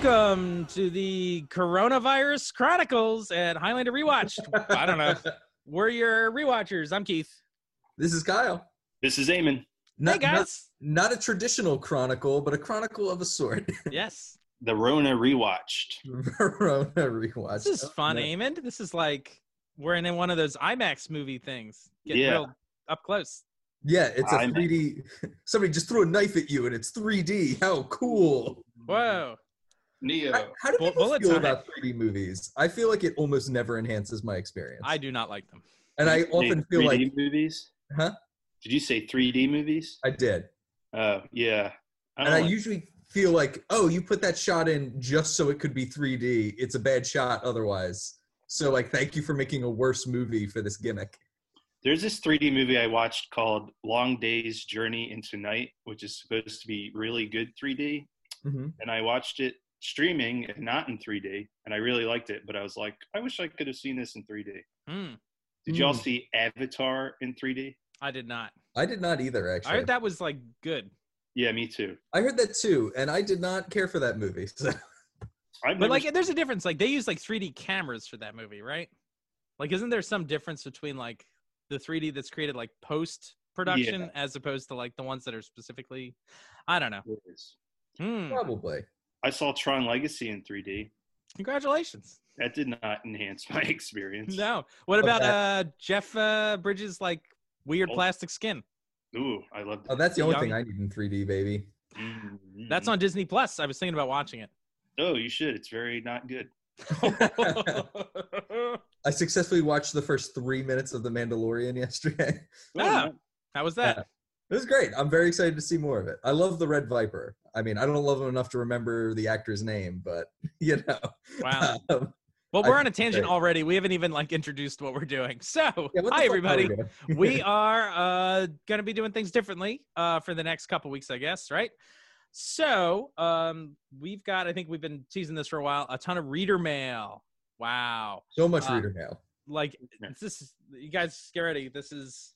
Welcome to the Coronavirus Chronicles at Highlander Rewatched. I don't know. We're your rewatchers. I'm Keith. This is Kyle. This is Eamon. Not, hey guys. Not, not, a traditional chronicle, but a chronicle of a sort. yes. The Rona rewatched. Rona rewatched. This is Oh, fun, no. Eamon. This is like we're in one of those IMAX movie things. Getting Yeah. real up close. Yeah, it's a I'm- 3D. Somebody just threw a knife at you and it's 3D. How cool. Whoa. Neo. How, how do Bull- people bullet feel time. about 3D movies? I feel like it almost never enhances my experience. I do not like them. and I often feel 3D like, movies. huh? Did you say 3D movies? I did. Oh yeah. I And don't I like- usually feel like, oh, you put that shot in just so it could be 3D. It's a bad shot otherwise. So, like, thank you for making a worse movie for this gimmick. There's this 3D movie I watched called Long Day's Journey into Night, which is supposed to be really good 3D. hmm And I watched it streaming and not in 3D, and I really liked it. But I was like, I wish I could have seen this in 3D. Hmm. Did y'all Hmm. see Avatar in 3D? I did not. I did not either, actually. I heard that was like good. Yeah, me too. I heard that too, and I did not care for that movie. So. I've But like there's a difference. Like they use like 3D cameras for that movie, right? Like isn't there some difference between like the 3D that's created like post production as opposed to like the ones that are specifically I don't know. seen. Hmm. Probably. I saw Tron Legacy in 3D. Congratulations. That did not enhance my experience. No. What about uh Jeff uh Bridges like weird Oh. plastic skin? Ooh, I love Oh, that. that's the only Young- thing I need in 3D, baby. Mhm. That's on Disney Plus. I was thinking about watching it. Oh, you should. It's very not good. I successfully watched the first three minutes of The Mandalorian yesterday. Oh, Ah. How was that? It was great. I'm very excited to see more of it. I love the Red Viper. I mean, I don't love him enough to remember the actor's name, but you know. Wow. Um, Well, we're on a tangent great. already. We haven't even like introduced what we're doing. So, yeah, hi fuck are we everybody. we are uh gonna be doing things differently uh for the next couple weeks i guess right so um we've got i think we've been teasing this for a while a ton of reader mail wow so much Uh, reader mail. like this is you guys get ready this is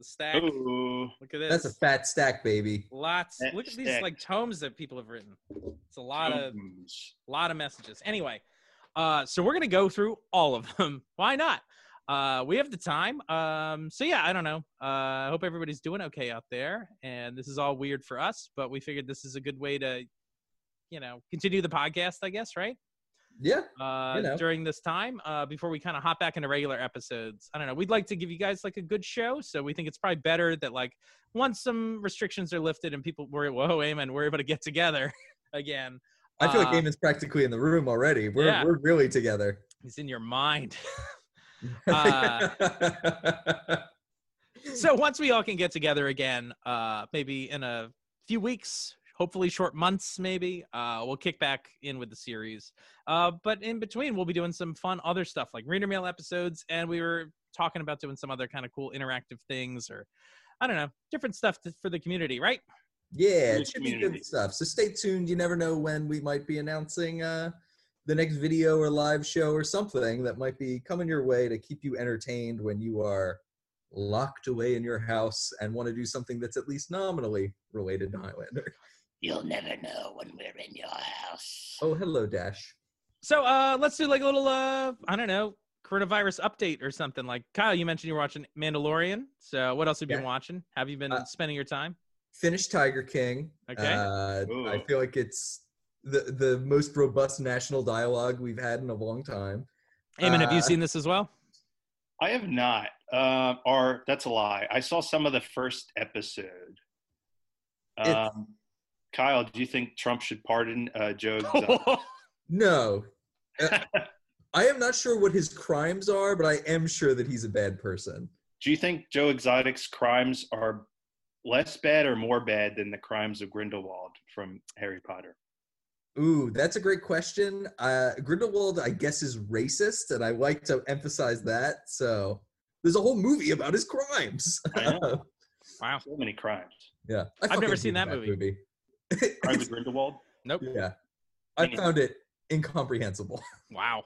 the stack Oh, look at this That's a fat stack, baby. lots That look at these like tomes that people have written it's a lot of tomes. lot of messages. Anyway, uh, so we're gonna go through all of them. Why not? Uh, we have the time. Um, so yeah, I don't know. Uh, I hope everybody's doing okay out there. And this is all weird for us, but we figured this is a good way to, you know, continue the podcast. I guess, right? Yeah. Uh, You know. during this time, uh, before we kind of hop back into regular episodes. I don't know. We'd like to give you guys like a good show, so we think it's probably better that like once some restrictions are lifted and people were whoa, amen, we're able to get together again. I feel like Uh, Eamon's practically in the room already. We're yeah. we're really together. It's in your mind. Uh, so once we all can get together again, uh, maybe in a few weeks, hopefully short months, maybe, uh, we'll kick back in with the series. Uh, but in between, we'll be doing some fun other stuff like reader mail episodes, and we were talking about doing some other kind of cool interactive things, or I don't know, different stuff to, for the community, right? yeah, it should be good stuff. So stay tuned. You never know when we might be announcing uh, the next video or live show or something that might be coming your way to keep you entertained when you are locked away in your house and want to do something that's at least nominally related to Highlander. You'll never know when we're in your house. Oh, hello, Dash. So uh, let's do like a little, uh, I don't know, coronavirus update or something. Like Kyle, you mentioned you were watching Mandalorian. So what else have you been watching? Have you been Uh, spending your time? Finish Tiger King. Okay. Uh, I feel like it's the the most robust national dialogue we've had in a long time. Eamon, have you uh, seen this as well? I have not. Uh, or that's a lie. I saw some of the first episode. It's- Um, Kyle, do you think Trump should pardon uh, Joe? No. Uh, I am not sure what his crimes are, but I am sure that he's a bad person. do you think Joe Exotic's crimes are less bad or more bad than the crimes of Grindelwald from Harry Potter? Ooh, that's a great question. Uh, Grindelwald, I guess, is racist, and I like to emphasize that. So there's a whole movie about his crimes. I know. Wow. So many crimes. yeah, I I've never seen hate that movie. Crimes of Grindelwald. Nope. yeah, I found it incomprehensible. Wow.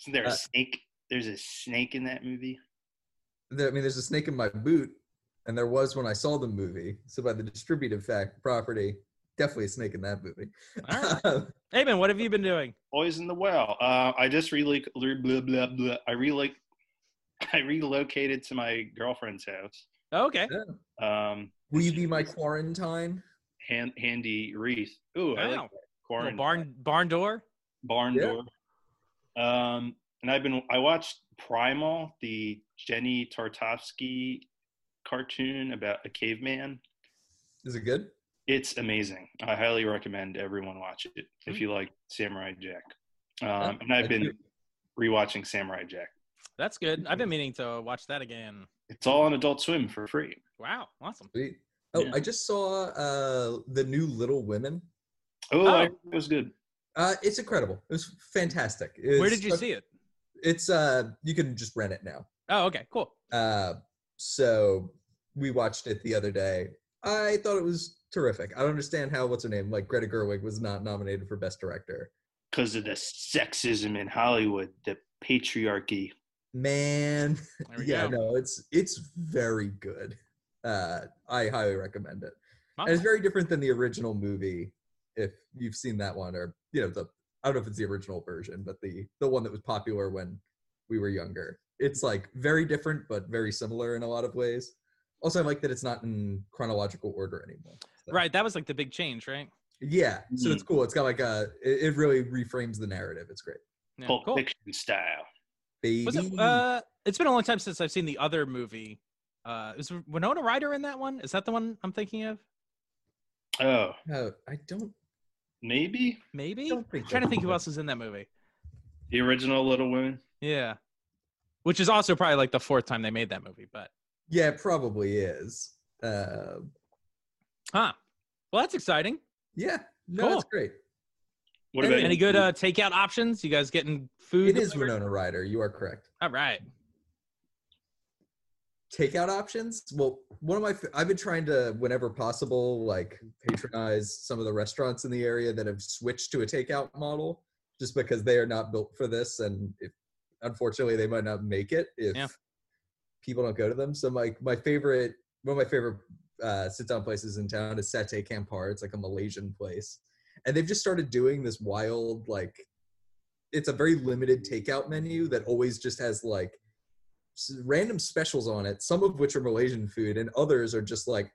Isn't there a Uh, snake? There's a snake in that movie. There- I mean, there's a snake in my boot, and there was when I saw the movie. So by the distributive fact property, definitely a snake in that movie. All right. Hey man, what have you been doing? Boys in the well. Uh, I just really blah, blah, blah. I really I relocated to my girlfriend's house. Oh, okay. Um, Will you be my quarantine? Hand, handy wreath. Ooh, I like Wow. that. Little Quarantine. barn barn door. barn Yeah. door. Um, and I've been I watched Primal, the Genndy Tartovsky cartoon about a caveman. Is it good? It's amazing. I highly recommend everyone watch it if Mm. you like Samurai Jack. Um, Yeah, and I've I been do. rewatching Samurai Jack. That's good. I've been meaning to watch that again. It's all on Adult Swim for free. Wow, awesome. Sweet. Oh, Yeah. I just saw uh the new Little Women. Oh, Oh. it was good. Uh, it's incredible. It was fantastic. Where did you see it? It's uh, you can just rent it now. Oh, okay, cool. Uh, so we watched it the other day. I thought it was terrific. I don't understand how what's her name, like Greta Gerwig, was not nominated for Best Director. Because of the sexism in Hollywood, the patriarchy. Man, yeah, go. no, it's it's very good. Uh, I highly recommend it. And it's very different than the original movie. If you've seen that one, or you know, the I don't know if it's the original version, but the the one that was popular when we were younger. It's like very different, but very similar in a lot of ways. Also, I like that it's not in chronological order anymore. So- Right, that was like the big change, right? Yeah. So it's cool. It's got like a. It, it really reframes the narrative. It's great. Yeah, Pulp cool. Fiction style. Baby. Was it? Uh, it's been a long time since I've seen the other movie. Uh, is Winona Ryder in that one? Is that the one I'm thinking of? Oh, Uh, I don't. maybe Maybe. don't I'm trying to think who else is in that movie. the original Little Women. Yeah. Which is also probably like the fourth time they made that movie, but Yeah, it probably is. Uh, huh. Well, that's exciting. yeah. No, Cool. it's great. What Any- about Any you? good uh, takeout options? You guys getting food? It is delivered? Winona Ryder. You are correct. All right. Takeout options well one of my I've been trying to whenever possible like patronize some of the restaurants in the area that have switched to a takeout model just because they are not built for this and if unfortunately they might not make it if Yeah. people don't go to them so my my favorite one of my favorite uh, sit down places in town is Sate Kampar. It's like a Malaysian place, and they've just started doing this wild like. It's a very limited takeout menu that always just has like random specials on it, some of which are Malaysian food, and others are just like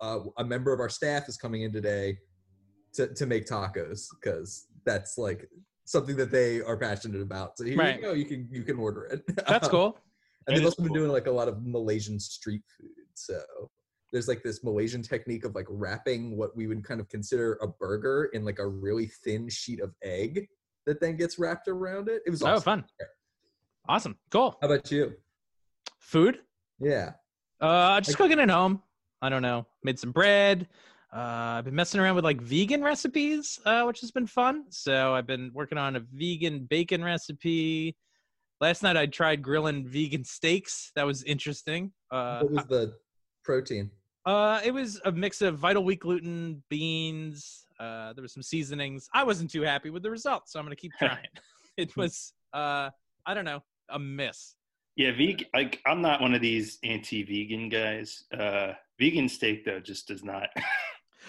uh, a member of our staff is coming in today to, to make tacos because that's like something that they are passionate about. So here Right. you go, you can you can order it. That's cool. and they've That is also been cool. doing like a lot of Malaysian street food. So there's like this Malaysian technique of like wrapping what we would kind of consider a burger in like a really thin sheet of egg that then gets wrapped around it. It was Oh, awesome. fun. Awesome. Cool. How about you? Food? Yeah. Uh, just cooking at home. I don't know. Made some bread. Uh, I've been messing around with like vegan recipes, uh, which has been fun. So I've been working on a vegan bacon recipe. Last night I tried grilling vegan steaks. That was interesting. Uh, what was the protein? uh, it was a mix of vital wheat gluten, beans. Uh, there was some seasonings. I wasn't too happy with the results, so I'm gonna keep trying. it was, uh, I don't know, a miss. Yeah, vegan. Like I'm not one of these anti-vegan guys. Uh, vegan steak though just does not.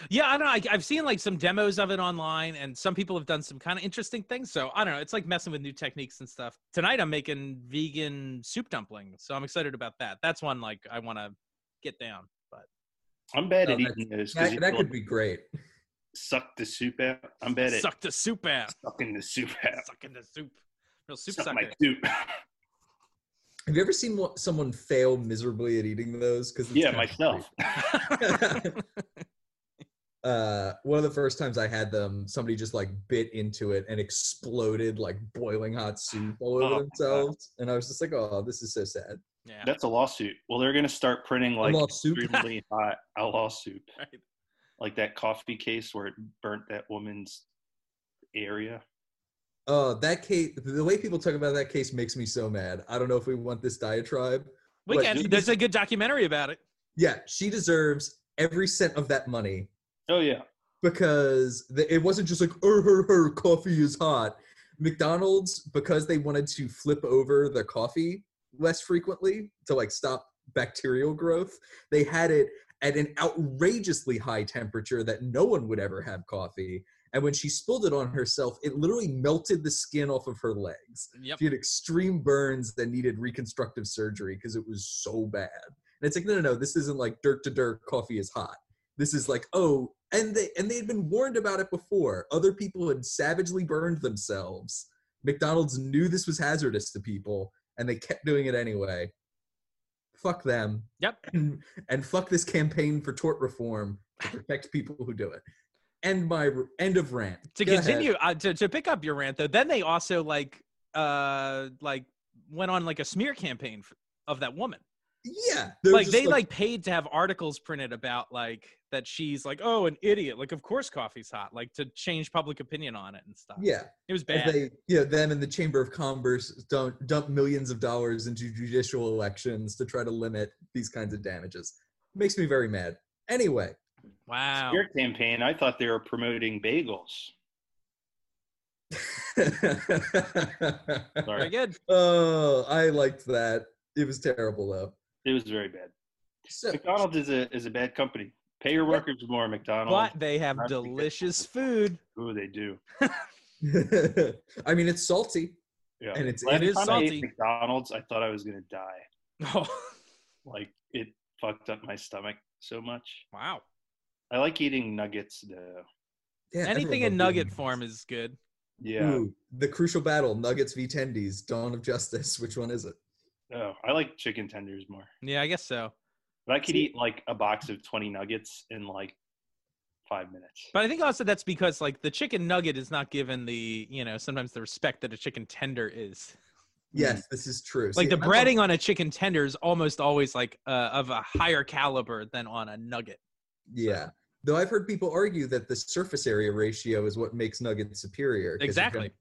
Yeah, I don't know. I, I've seen like some demos of it online, and some people have done some kind of interesting things. So I don't know. It's like messing with new techniques and stuff. Tonight I'm making vegan soup dumplings, so I'm excited about that. That's one like I want to get down. But I'm bad Oh, at eating those That, that could be great. suck the soup out. I'm bad at suck the soup out. sucking the soup out. Sucking the soup. Real soup Suck sucker. my soup. Have you ever seen what, someone fail miserably at eating those? Because yeah, myself. uh, one of the first times I had them, somebody just like bit into it and exploded like boiling hot soup all over Oh, my God. themselves, and I was just like, "Oh, this is so sad." yeah. That's a lawsuit. Well, they're gonna start printing like Outlaw extremely hot outlaw soup, Right. like that coffee case where it burnt that woman's area. Oh, that case. The way people talk about that case makes me so mad. I don't know if we want this diatribe. We can. she There's just- a good documentary about it. Yeah, she deserves every cent of that money Oh yeah, because the, it wasn't just like oh her her coffee is hot. McDonald's because they wanted to flip over the coffee less frequently to like stop bacterial growth. They had it at an outrageously high temperature that no one would ever have coffee. And when she spilled it on herself, it literally melted the skin off of her legs. Yep. She had extreme burns that needed reconstructive surgery because it was so bad. And it's like, no, no, no, this isn't like dirt to dirt coffee is hot. This is like, oh, and they and they had been warned about it before. Other people had savagely burned themselves. McDonald's knew this was hazardous to people, and they kept doing it anyway. Fuck them. Yep. And, and fuck this campaign for tort reform to protect people who do it. End my end of rant. to Go continue uh, to, to pick up your rant though then they also like uh like went on like a smear campaign f- of that woman Yeah, like they like paid to have articles printed about like that she's like oh an idiot like of course coffee's hot like to change public opinion on it and stuff yeah. it was As bad They, yeah, them and the Chamber of Commerce don't dump millions of dollars into judicial elections to try to limit these kinds of damages. Makes me very mad. Anyway, wow Your campaign, I thought they were promoting bagels. very good oh, I liked that. It was terrible though. it was very bad. So, McDonald's is a is a bad company. Pay your workers more, McDonald's. but they have I delicious food Ooh, they do. I mean, it's salty. Yeah. And it's- Last it is time I ate salty. McDonald's, I thought I was gonna die. oh Like it fucked up my stomach so much. wow I like eating nuggets though. Yeah, anything in nugget form is good Yeah. Ooh, the crucial battle: Nuggets v Tendies, Dawn of Justice. Which one is it? Oh, I like chicken tenders more. yeah i guess so But I could See- eat like a box of twenty nuggets in like five minutes. But I think also that's because like the chicken nugget is not given the you know sometimes the respect that a chicken tender is. Yes, this is true. Like See, the breading on a chicken tender is almost always like uh, of a higher caliber than on a nugget. Yeah. Though I've heard people argue that the surface area ratio is what makes nuggets superior. Exactly.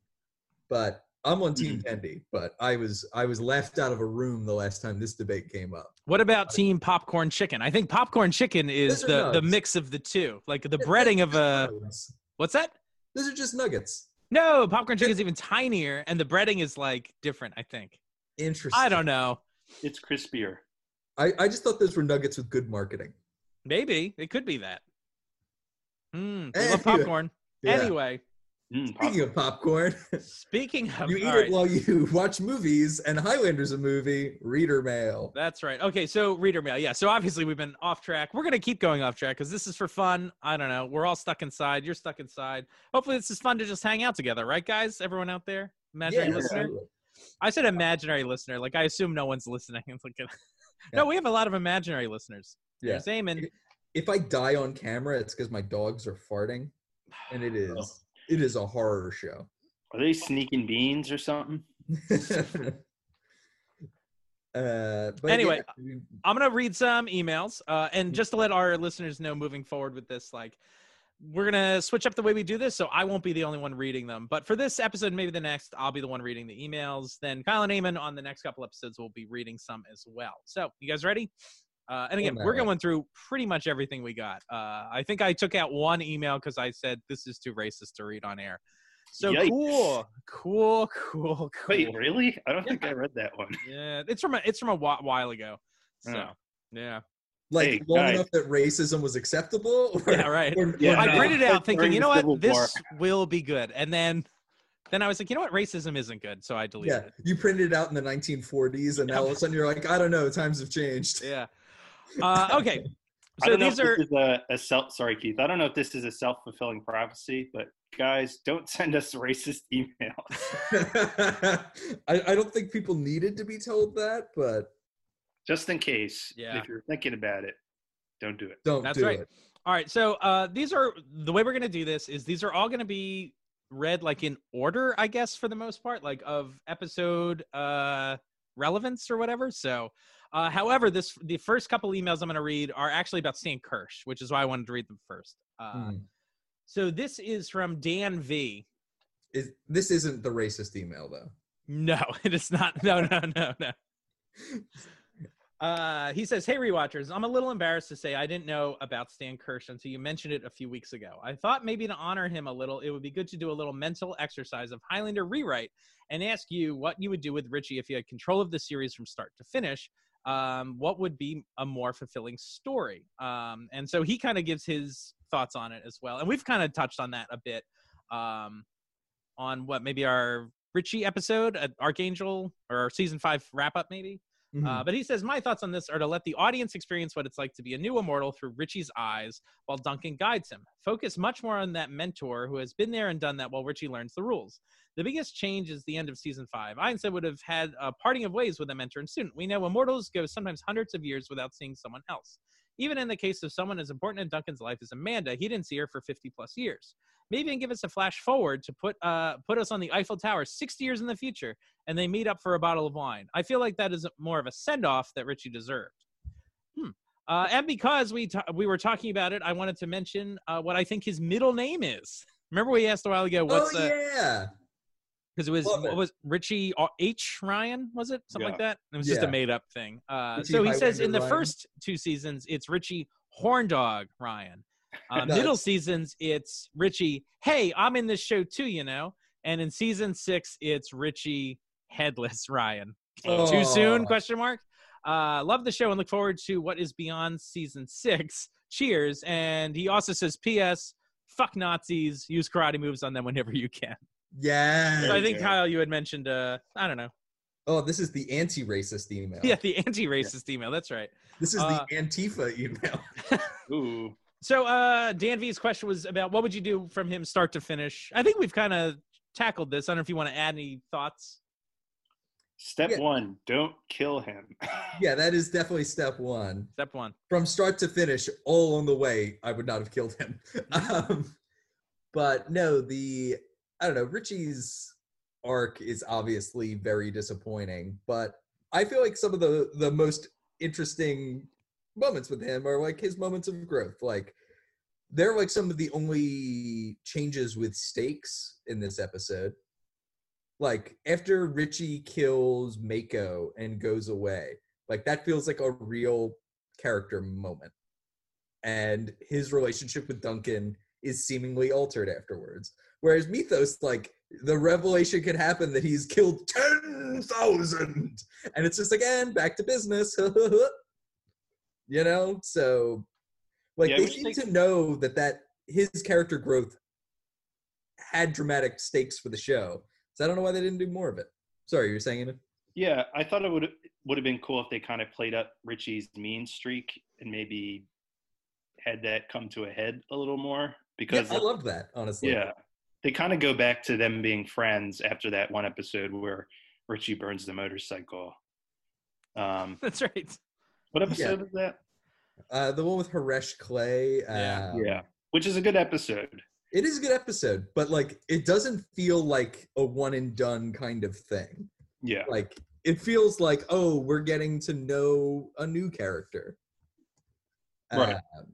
But I'm on Team mm-hmm. Tendy. But I was I was laughed out of a room the last time this debate came up. What about team popcorn chicken? I think popcorn chicken is Those are the the mix of the two. Like the breading of a are what's that? Those are just nuggets. No, popcorn chicken is even tinier, and the breading is like different. I think. Interesting. I don't know. It's crispier. I, I just thought those were nuggets with good marketing. Maybe it could be that. Hmm. they love Anyway. popcorn. Yeah. Anyway, Mm, Speaking of popcorn, speaking of, you eat all it right. while you watch movies, and Highlander's a movie. Reader mail. That's right. Okay, so reader mail. Yeah. So obviously we've been off track. We're gonna keep going off track because this is for fun. I don't know. We're all stuck inside. You're stuck inside. Hopefully this is fun to just hang out together, right, guys? Everyone out there, imaginary Yeah, listener. absolutely. I said imaginary listener. Like I assume no one's listening. It's like, no, we have a lot of imaginary listeners. Yeah. There's Eamon. If I die on camera, it's because my dogs are farting, and it is. Oh. It is a horror show. Are they sneaking beans or something? uh, but Anyway, yeah, I mean, I'm gonna read some emails, uh, and just to let our listeners know, moving forward with this, like we're gonna switch up the way we do this, so I won't be the only one reading them. But for this episode, maybe the next, I'll be the one reading the emails. Then Kyle and Eamon on the next couple episodes will be reading some as well. So you guys ready? Uh, and again, we're going through pretty much everything we got. Uh, I think I took out one email because I said this is too racist to read on air. So Yikes. cool, cool, cool, cool. Wait, really? I don't think I read that one. Yeah, it's from a, it's from a while ago. So Oh. yeah. like Hey, long guys. enough that racism was acceptable. Or, Yeah, right. or- Yeah, or I no. not? printed it out thinking, you know what, this War. will be good, and then, then I was like, you know what, racism isn't good, so I deleted Yeah, it. you printed it out in the 1940s, and now all of a sudden you're like, I don't know, times have changed. Yeah. Uh, okay. I So don't know these if are this is a, a self. Sorry, Keith. I don't know if this is a self fulfilling prophecy, but guys, don't send us racist emails I, I don't think people needed to be told that, but just in case. Yeah. If you're thinking about it, don't do it. don't That's do right. it. all right. So uh, these are the way we're gonna do this is these are all gonna be read like in order, I guess, for the most part, like of episode uh, relevance or whatever. So. Uh, however, this the first couple emails I'm going to read are actually about Stan Kirsch, which is why I wanted to read them first. Uh, Hmm. So this is from Dan V. Is, this isn't the racist email, though. No, it is not. No, no, no, no. Uh, he says, "Hey, rewatchers, I'm a little embarrassed to say I didn't know about Stan Kirsch until you mentioned it a few weeks ago. I thought maybe to honor him a little, it would be good to do a little mental exercise of Highlander rewrite and ask you what you would do with Richie if you had control of the series from start to finish. Um, what would be a more fulfilling story? Um, and so he kind of gives his thoughts on it as well. And we've kind of touched on that a bit um, on what maybe our Richie episode at Archangel or season five wrap up, maybe. Mhm. Uh, but he says, My thoughts on this are to let the audience experience what it's like to be a new immortal through Richie's eyes while Duncan guides him. Focus much more on that mentor who has been there and done that while Richie learns the rules. The biggest change is the end of season five. I instead would have had a parting of ways with a mentor and student. We know immortals go sometimes hundreds of years without seeing someone else. Even in the case of someone as important in Duncan's life as Amanda, he didn't see her for 50 plus years. Maybe even give us a flash forward to put uh, put us on the Eiffel Tower 60 years in the future, and they meet up for a bottle of wine. I feel like that is more of a send off that Richie deserved. Hmm. Uh, and because we ta- we were talking about it, I wanted to mention uh, what I think his middle name is. Remember we asked a while ago what's oh yeah. Because it was Love what it. was Richie H Ryan was it something like that? It was just a made up thing. Uh, so he says in the Ryan. first two seasons it's Richie Horndog Ryan. Uh, Nice. Middle seasons it's Richie. Hey, I'm in this show too, you know. And in season six it's Richie Headless Ryan. Too soon? Question mark. Uh, love the show and look forward to what is beyond season six. Cheers. And he also says, P.S. Fuck Nazis. Use karate moves on them whenever you can. Yeah. So I think go. Kyle, you had mentioned. Uh, I don't know. Oh, this is the anti-racist email. Yeah, the anti-racist email. That's right. This is Uh, the Antifa email. Ooh. So uh, Dan V's question was about what would you do from him start to finish. I think we've kind of tackled this. I don't know if you want to add any thoughts. Step Yeah. one, don't kill him. yeah, that is definitely step one. Step one. From start to finish, all on the way, I would not have killed him. um, but no, the I don't know. Richie's arc is obviously very disappointing, but I feel like some of the the most interesting moments with him are like his moments of growth. Like they're like some of the only changes with stakes in this episode. Like after Richie kills Mako and goes away, like that feels like a real character moment. And his relationship with Duncan is seemingly altered afterwards. Whereas Methos, like the revelation could happen that he's killed 10,000. And it's just and back to business. you know? So, like, Yeah, they seem they- to know that that his character growth had dramatic stakes for the show. So I don't know why they didn't do more of it. Sorry, you're saying it? yeah, I thought it would would have been cool if they kind of played up Richie's mean streak and maybe had that come to a head a little more Yeah, because I loved that, honestly. yeah, they kind of go back to them being friends after that one episode where Richie burns the motorcycle. Um, That's right. what episode is that? Uh, the one with Haresh Clay. Yeah. um, yeah, which is a good episode. It is a good episode, but like it doesn't feel like a one and done kind of thing. Yeah, Like it feels like, oh, we're getting to know a new character. Right. Um,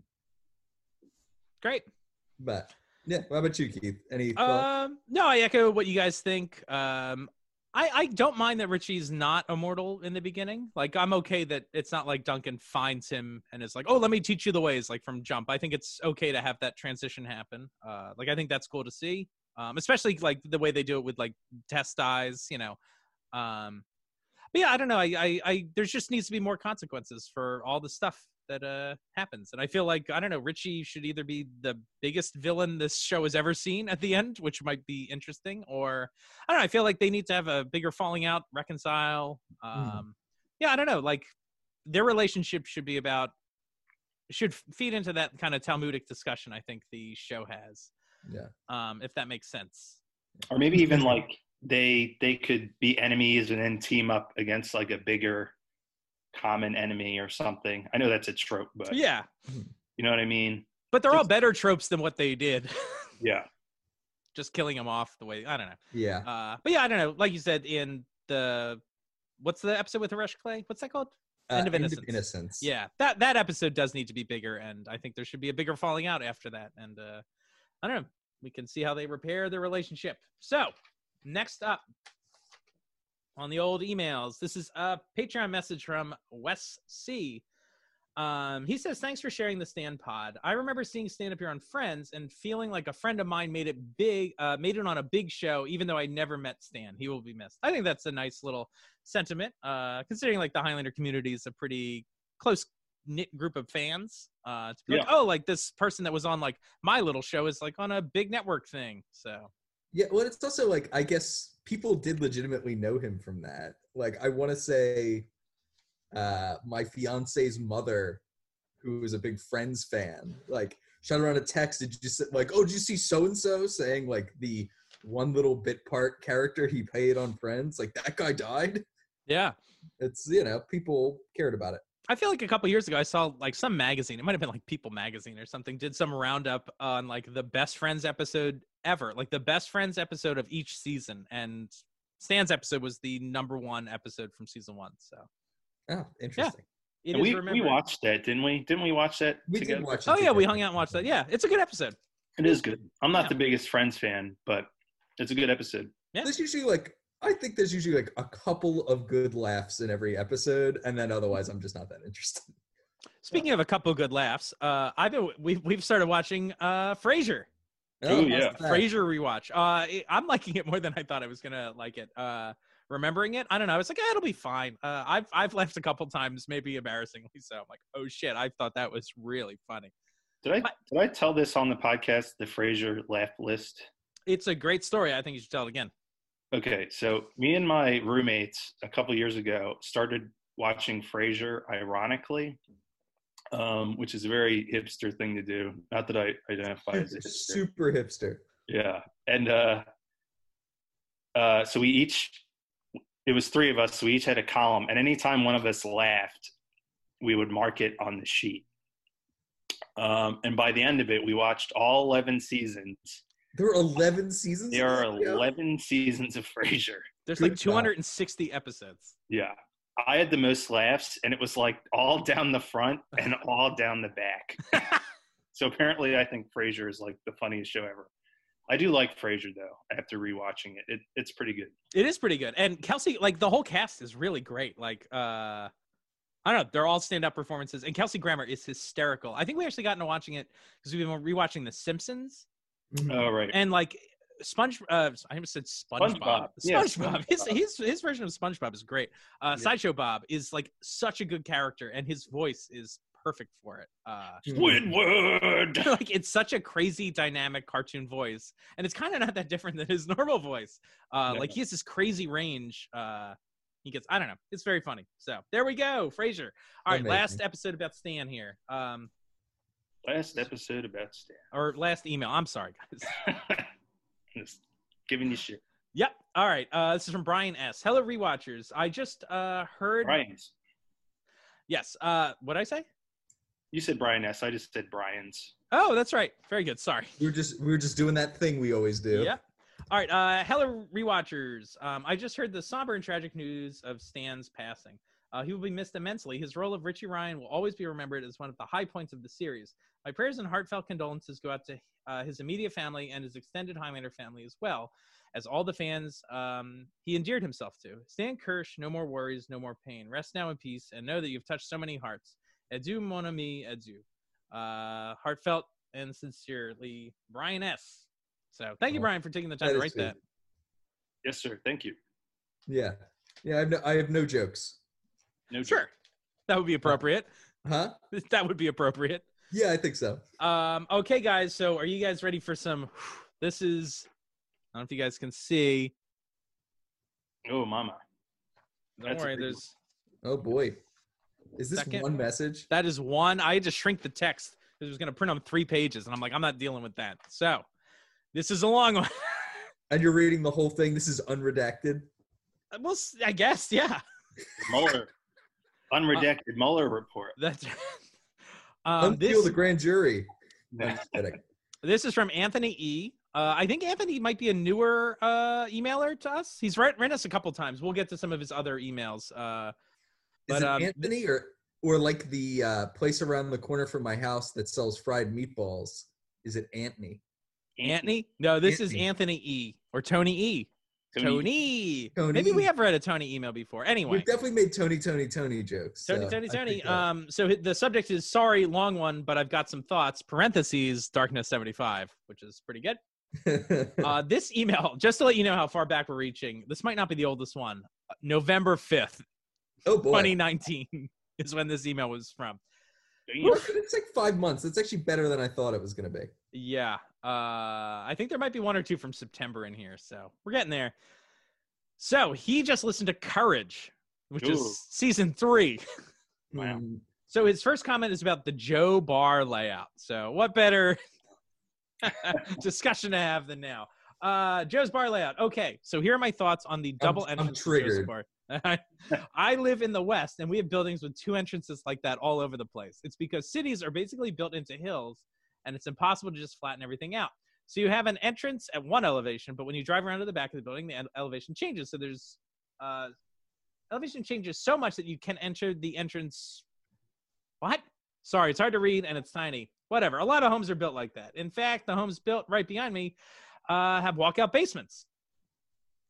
Great. But yeah, what about you, Keith? Any thoughts? Um, no, I echo what you guys think. Um, I, I don't mind that Richie's not immortal in the beginning. Like, I'm okay that it's not like Duncan finds him and is like, "Oh, let me teach you the ways." Like from jump, I think it's okay to have that transition happen. Uh, like I think that's cool to see, um, especially like the way they do it with like Tessa dies. You know, um, but yeah, I don't know. I, I, I there's just needs to be more consequences for all the stuff that uh happens, and I feel like I don't know. Richie should either be the biggest villain this show has ever seen at the end, which might be interesting, or I don't know. I feel like they need to have a bigger falling out, reconcile. Um, Yeah, I don't know. Like their relationship should be about should feed into that kind of Talmudic discussion. I think the show has, yeah. um, if that makes sense. or maybe even like they they could be enemies and then team up against like a bigger common enemy or something. I know that's a trope, but Yeah, you know what I mean? but they're all better tropes than what they did. Yeah. Just killing them off the way I don't know. Yeah. Uh, but yeah, I don't know. Like you said in the what's the episode with Haresh Clay? What's that called? End of Innocence. of Innocence. Yeah, that that episode does need to be bigger, and I think there should be a bigger falling out after that. And uh, I don't know. We can see how they repair their relationship. So next up on the old emails, this is a Patreon message from Wes C. Um, he says, "Thanks for sharing the Stan pod. I remember seeing stand up here on Friends and feeling like a friend of mine made it big, uh, made it on a big show, even though I never met Stan. He will be missed. I think that's a nice little sentiment, uh, considering like the Highlander community is a pretty close knit group of fans. Uh, to be like, oh, like this person that was on like my little show is like on a big network thing. So Yeah, well, it's also like I guess people did legitimately know him from that. Like I want to say, uh, my fiance's mother, who is a big Friends fan, like shot around a text. Did you say, like, oh, did you see so and so saying like the one little bit part character he played on Friends? Like that guy died. yeah, It's you know people cared about it. I feel like a couple years ago I saw like some magazine. It might have been like People Magazine or something. Did some roundup on like the best friends episode ever, like the best friends episode of each season, and Stan's episode was the number one episode from season one. So Oh, interesting. it And we, we watched that, didn't we? Didn't we watch that We together? did watch. it Oh yeah, we hung out and watched that. Yeah, it's a good episode. It is good. I'm not Yeah. the biggest Friends fan, but it's a good episode. Yeah. There's usually like I think there's usually like a couple of good laughs in every episode, and then otherwise I'm just not that interested. Speaking of a couple good laughs, uh, I've been we've we've started watching uh Frasier. Ooh, yeah. that? Frasier rewatch. Uh, it- I'm liking it more than I thought I was gonna like it. Uh, remembering it, I don't know. I was like, eh, it'll be fine. Uh, I've I've laughed a couple times, maybe embarrassingly so. I'm like, oh shit, I thought that was really funny. Did I But- did I tell this on the podcast? The Frasier laugh list. It's a great story. I think you should tell it again. Okay, so me and my roommates a couple years ago started watching Frasier, ironically, um, which is a very hipster thing to do. Not that I identify as a hipster. Super hipster. Yeah, and uh, uh, so we each it was three of us, so we each had a column, and anytime one of us laughed, we would mark it on the sheet. Um, and by the end of it, we watched all eleven seasons. There are 11 seasons. There are eleven seasons of Frasier. There's Good like job. 260 episodes. Yeah. I had the most laughs, and it was like all down the front and all down the back. so apparently, I think Frasier is like the funniest show ever. I do like Frasier though. After rewatching it, it it's pretty good. It is pretty good. And Kelsey, like the whole cast is really great. Like uh I don't know, they're all stand-up performances. And Kelsey Grammer is hysterical. I think we actually got into watching it because we've been rewatching The Simpsons Mhm. Oh right. and like Sponge uh I almost said SpongeBob. SpongeBob. Yeah, SpongeBob. His, SpongeBob. his his version of SpongeBob is great. Uh Yeah. Sideshow Bob is like such a good character and his voice is perfect for it. Uh Squidward. like it's such a crazy dynamic cartoon voice and it's kind of not that different than his normal voice uh No. like he has this crazy range uh he gets i don't know it's very funny so there we go frasier all right last episode about stan here um Last episode about Stan. or last email i'm sorry guys Just giving you shit. yep all right uh this is from brian s hello rewatchers i just uh heard Brian's. yes uh what i say You said Brian S. I just said Brian's. oh that's right very good sorry We were just we were just doing that thing we always do. Yep. All right, uh, hello rewatchers. Um, I just heard the somber and tragic news of Stan's passing. Uh, he will be missed immensely. His role of Richie Ryan will always be remembered as one of the high points of the series. My prayers and heartfelt condolences go out to uh, his immediate family and his extended Highlander family as well as all the fans um, he endeared himself to. Stan Kirsch, no more worries, no more pain. Rest now in peace and know that you've touched so many hearts. Adieu, mon ami, adieu. Uh, heartfelt and sincerely, Brian S. So thank you, Oh, Brian, for taking the time that to write sweet. that. Yes, sir. Thank you. Yeah. Yeah, I have no, I have no jokes. No Sure. joke. That would be appropriate. Huh? That would be appropriate. Yeah, I think so. Um, okay, guys. So are you guys ready for some? This is, I don't know if you guys can see. Oh, mama. Don't That's a worry. big one. There's Oh boy. Is this Second. one message? that is one. I had to shrink the text. It was going to print on three pages, and I'm like, I'm not dealing with that. So this is a long one. And you're reading the whole thing. This is unredacted. well, s- I guess, yeah. Mueller. Unredacted Mueller report. That's. um, Unseal this the grand jury. I'm Yeah. just kidding. This is from Anthony E. Uh, I think Anthony might be a newer uh, emailer to us. He's written, written us a couple times. We'll get to some of his other emails. Uh, Is But, it um, Anthony or or like the uh, place around the corner from my house that sells fried meatballs? Is it Anthony? Anthony? No, this is Anthony. Anthony E. or Tony E. Tony. Maybe we Tony. have read a Tony email before. Anyway, We've definitely made Tony, Tony, Tony jokes. Tony, so Tony, Tony. uh, Um, so the subject is sorry, long one, but I've got some thoughts. Parentheses, darkness seventy five, which is pretty good. Uh, this email, just to let you know how far back we're reaching, this might not be the oldest one. November 5th, Oh boy. 2019 is when this email was from. It's like five months. It's actually better than I thought it was going to be. Yeah. Uh, I think there might be one or two from September in here. So we're getting there. So he just listened to Courage, which Ooh. is season three. Wow. Hmm. So his first comment is about the Joe Bar layout. So what better discussion to have than now? Uh, Joe's Bar layout. Okay, so here are my thoughts on the double I'm entrance. to Joe's triggered. Bar. I live in the West, and we have buildings with two entrances like that all over the place. It's because cities are basically built into hills, and it's impossible to just flatten everything out. So you have an entrance at one elevation, but when you drive around to the back of the building, the elevation changes. So there's uh, elevation changes so much that you can enter the entrance. What? Sorry, it's hard to read and it's tiny. Whatever. A lot of homes are built like that. In fact, the homes built right behind me uh, have walkout basements.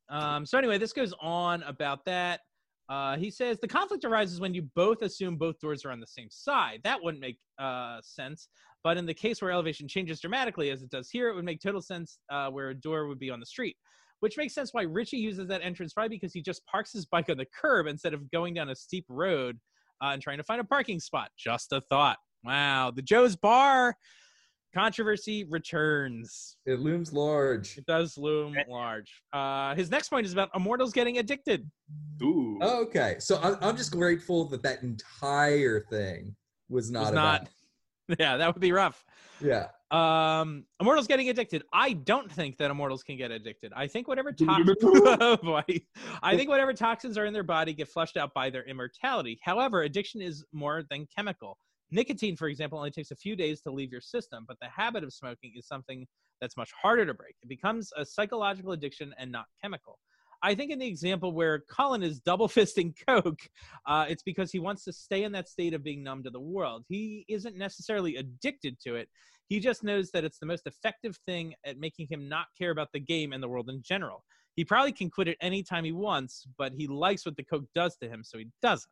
Um, so anyway, this goes on about that. Uh, he says the conflict arises when you both assume both doors are on the same side. That wouldn't make uh, sense. But in the case where elevation changes dramatically, as it does here, it would make total sense uh, where a door would be on the street. Which makes sense why Richie uses that entrance, probably because he just parks his bike on the curb instead of going down a steep road uh, and trying to find a parking spot. Just a thought. Wow, the Joe's Bar controversy returns. It looms large. It does loom large. Uh, his next point is about immortals getting addicted. Ooh. Oh, okay, so I'm, I'm just grateful that that entire thing was not Was about. not. Yeah, that would be rough. Yeah. Um, immortals getting addicted. I don't think that immortals can get addicted. I think whatever toxins, oh boy, I think whatever toxins are in their body get flushed out by their immortality. However, addiction is more than chemical. Nicotine, for example, only takes a few days to leave your system, but the habit of smoking is something that's much harder to break. It becomes a psychological addiction and not chemical. I think in the example where Colin is double fisting Coke, uh, it's because he wants to stay in that state of being numb to the world. He isn't necessarily addicted to it. He just knows that it's the most effective thing at making him not care about the game and the world in general. He probably can quit it anytime he wants, but he likes what the Coke does to him, so he doesn't.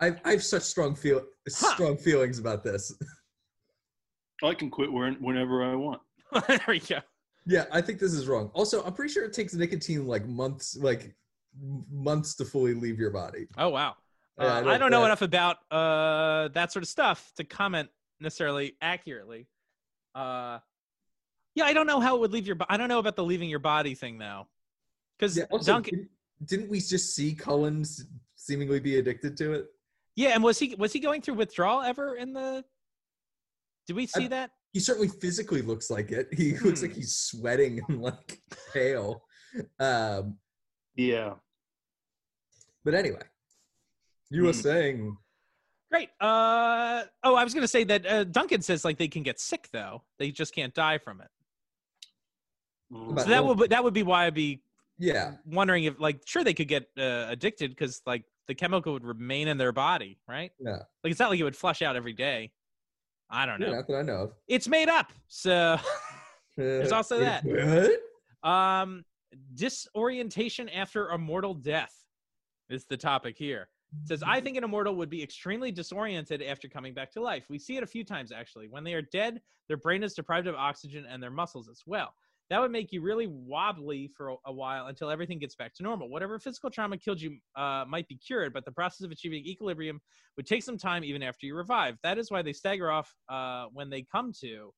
I, I have such strong feel Huh. strong feelings about this. I can quit when- whenever I want. there we go. Yeah, I think this is wrong. Also, I'm pretty sure it takes nicotine like months, like months to fully leave your body. Oh wow. Yeah, Uh, I I, don't- don't know yeah. enough about uh, that sort of stuff to comment necessarily accurately. Uh, yeah, I don't know how it would leave your. bo- I don't know about the leaving your body thing though, because Yeah. Duncan. didn't, didn't we just see Colin's seemingly be addicted to it? Yeah, and was he was he going through withdrawal ever in the? Did we see I- that? He certainly physically looks like it. He looks Hmm. like he's sweating and like pale. Um, Yeah. but anyway, you were Hmm. saying Great. Uh oh, I was gonna say that uh, Duncan says like they can get sick though. They just can't die from it. Mm. But- So that well- would that would be why I'd be yeah, wondering if like sure they could get uh, addicted because like the chemical would remain in their body, right? yeah. Like it's not like it would flush out every day. I don't know. yeah not that I know of. It's made up. So There's also that. What? um disorientation after a mortal death is the topic here. It says I think an immortal would be extremely disoriented after coming back to life. We see it a few times actually. When they are dead, their brain is deprived of oxygen and their muscles as well. That would make you really wobbly for a, a while until everything gets back to normal. Whatever physical trauma killed you uh, might be cured, but the process of achieving equilibrium would take some time even after you revive. That is why they stagger off uh, when they come to.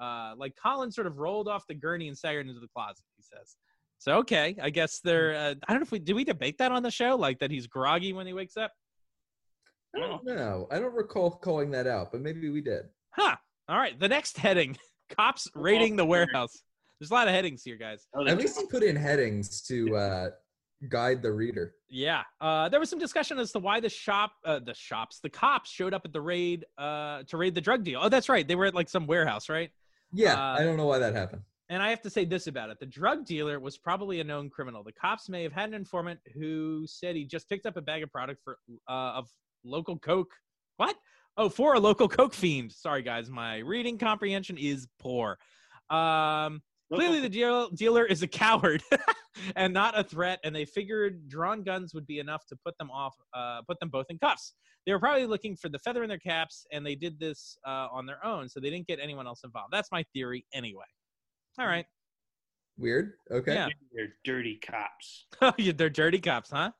Uh, like Colin sort of rolled off the gurney and staggered into the closet. He says. So okay, I guess they're. Uh, I don't know if we did we debate that on the show, like that he's groggy when he wakes up. I don't know. I don't recall calling that out, but maybe we did. Huh. All right. The next heading: cops raiding the warehouse. There's a lot of headings here, guys. Oh, At least he put in headings to uh, guide the reader. Yeah. Uh, there was some discussion as to why the shop, uh, the shops, the cops showed up at the raid uh, to raid the drug deal. Oh, that's right. They were at like some warehouse, right? Yeah, Uh, I don't know why that happened. And I have to say this about it: the drug dealer was probably a known criminal. The cops may have had an informant who said he just picked up a bag of product for uh, of local coke. What? Oh, for a local coke fiend. Sorry, guys, my reading comprehension is poor. Um, clearly, the deal, dealer is a coward and not a threat, and they figured drawn guns would be enough to put them off, uh, put them both in cuffs. They were probably looking for the feather in their caps, and they did this uh, on their own, so they didn't get anyone else involved. That's my theory, anyway. All right. Weird. Okay. Yeah. They're dirty cops. Oh, yeah, they're dirty cops, huh?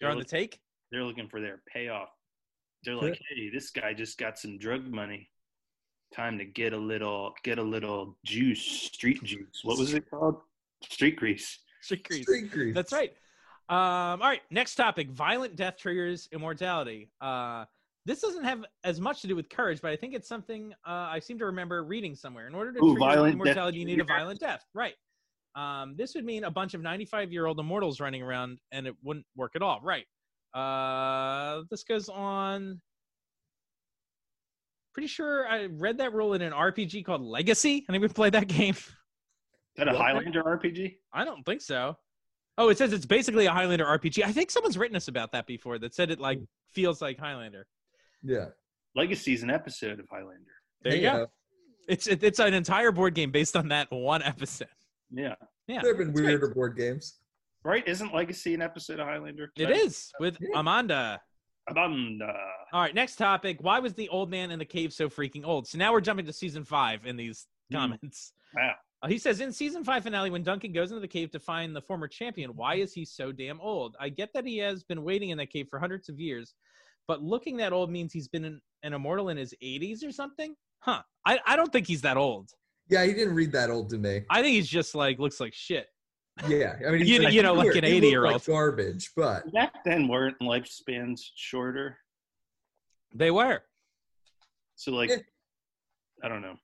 They're, on the take. they're looking for their payoff. They're like, hey, this guy just got some drug money. Time to get a little get a little juice, street juice. What was it called? Street grease. Street grease. Street grease. That's right. Um, all right, next topic: violent death triggers immortality. Uh, this doesn't have as much to do with courage, but I think it's something uh, I seem to remember reading somewhere. In order to Ooh, trigger immortality, you need a violent death, right? Um, this would mean a bunch of 95-year-old immortals running around, and it wouldn't work at all, right? Uh, this goes on. Pretty sure I read that rule in an RPG called Legacy. I think we played that game. Is that a Highlander RPG? I don't think so. Oh, it says it's basically a Highlander RPG. I think someone's written us about that before that said it like feels like Highlander. Yeah. Legacy is an episode of Highlander. There you Hey, go. It's it, it's an entire board game based on that one episode. Yeah. Yeah, there have been it's great. weirder board games. Right? Isn't Legacy an episode of Highlander? It is with Yeah. Amanda. Amanda. All right, next topic. Why was the old man in the cave so freaking old? So now we're jumping to season five in these Hmm. comments. Wow. Uh, he says in season five finale, when Duncan goes into the cave to find the former champion, why is he so damn old? I get that he has been waiting in that cave for hundreds of years, but looking that old means he's been an, an immortal in his 80s or something? Huh. I, I don't think he's that old. Yeah, he didn't read that old to me. I think he's just like looks like shit. Yeah, I mean, You- he's you know, like weird. an 80-year-old. like garbage, but Back then, weren't lifespans shorter? They were. So, like, Yeah. I don't know.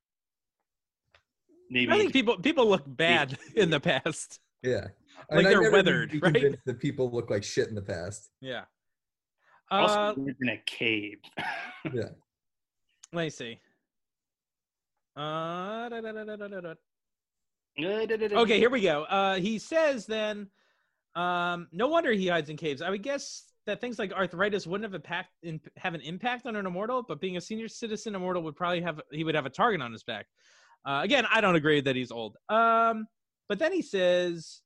Maybe. I think people people look bad in the past. yeah, Like I they're never weathered, right? convinced That people look like shit in the past. Yeah. also Uh, lived in a cave. Yeah, let me see. Uh, da, da, da, da, da, da, da. Okay, here we go. Uh, he says then, um, no wonder he hides in caves. I would guess that things like arthritis wouldn't have impact in, have an impact on an immortal, but being a senior citizen immortal would probably have he would have a target on his back. Uh, again, I don't agree that he's old. Um, but then he says,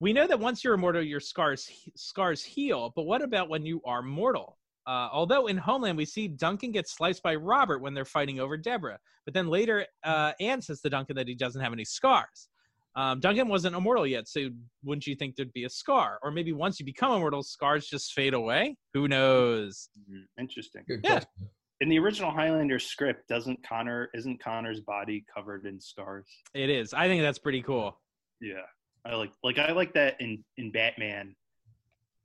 we know that once you're immortal, your scars scars heal. But what about when you are mortal? Uh, although in Homeland we see Duncan get sliced by Robert when they're fighting over Deborah, but then later uh, Anne says to Duncan that he doesn't have any scars. Um, Duncan wasn't immortal yet, so wouldn't you think there'd be a scar? Or maybe once you become immortal, scars just fade away? Who knows? Mhm, Interesting. good Yeah. question. In the original Highlander script, doesn't Connor isn't Connor's body covered in scars? It is. I think that's pretty cool. Yeah, I like like I like that in in Batman,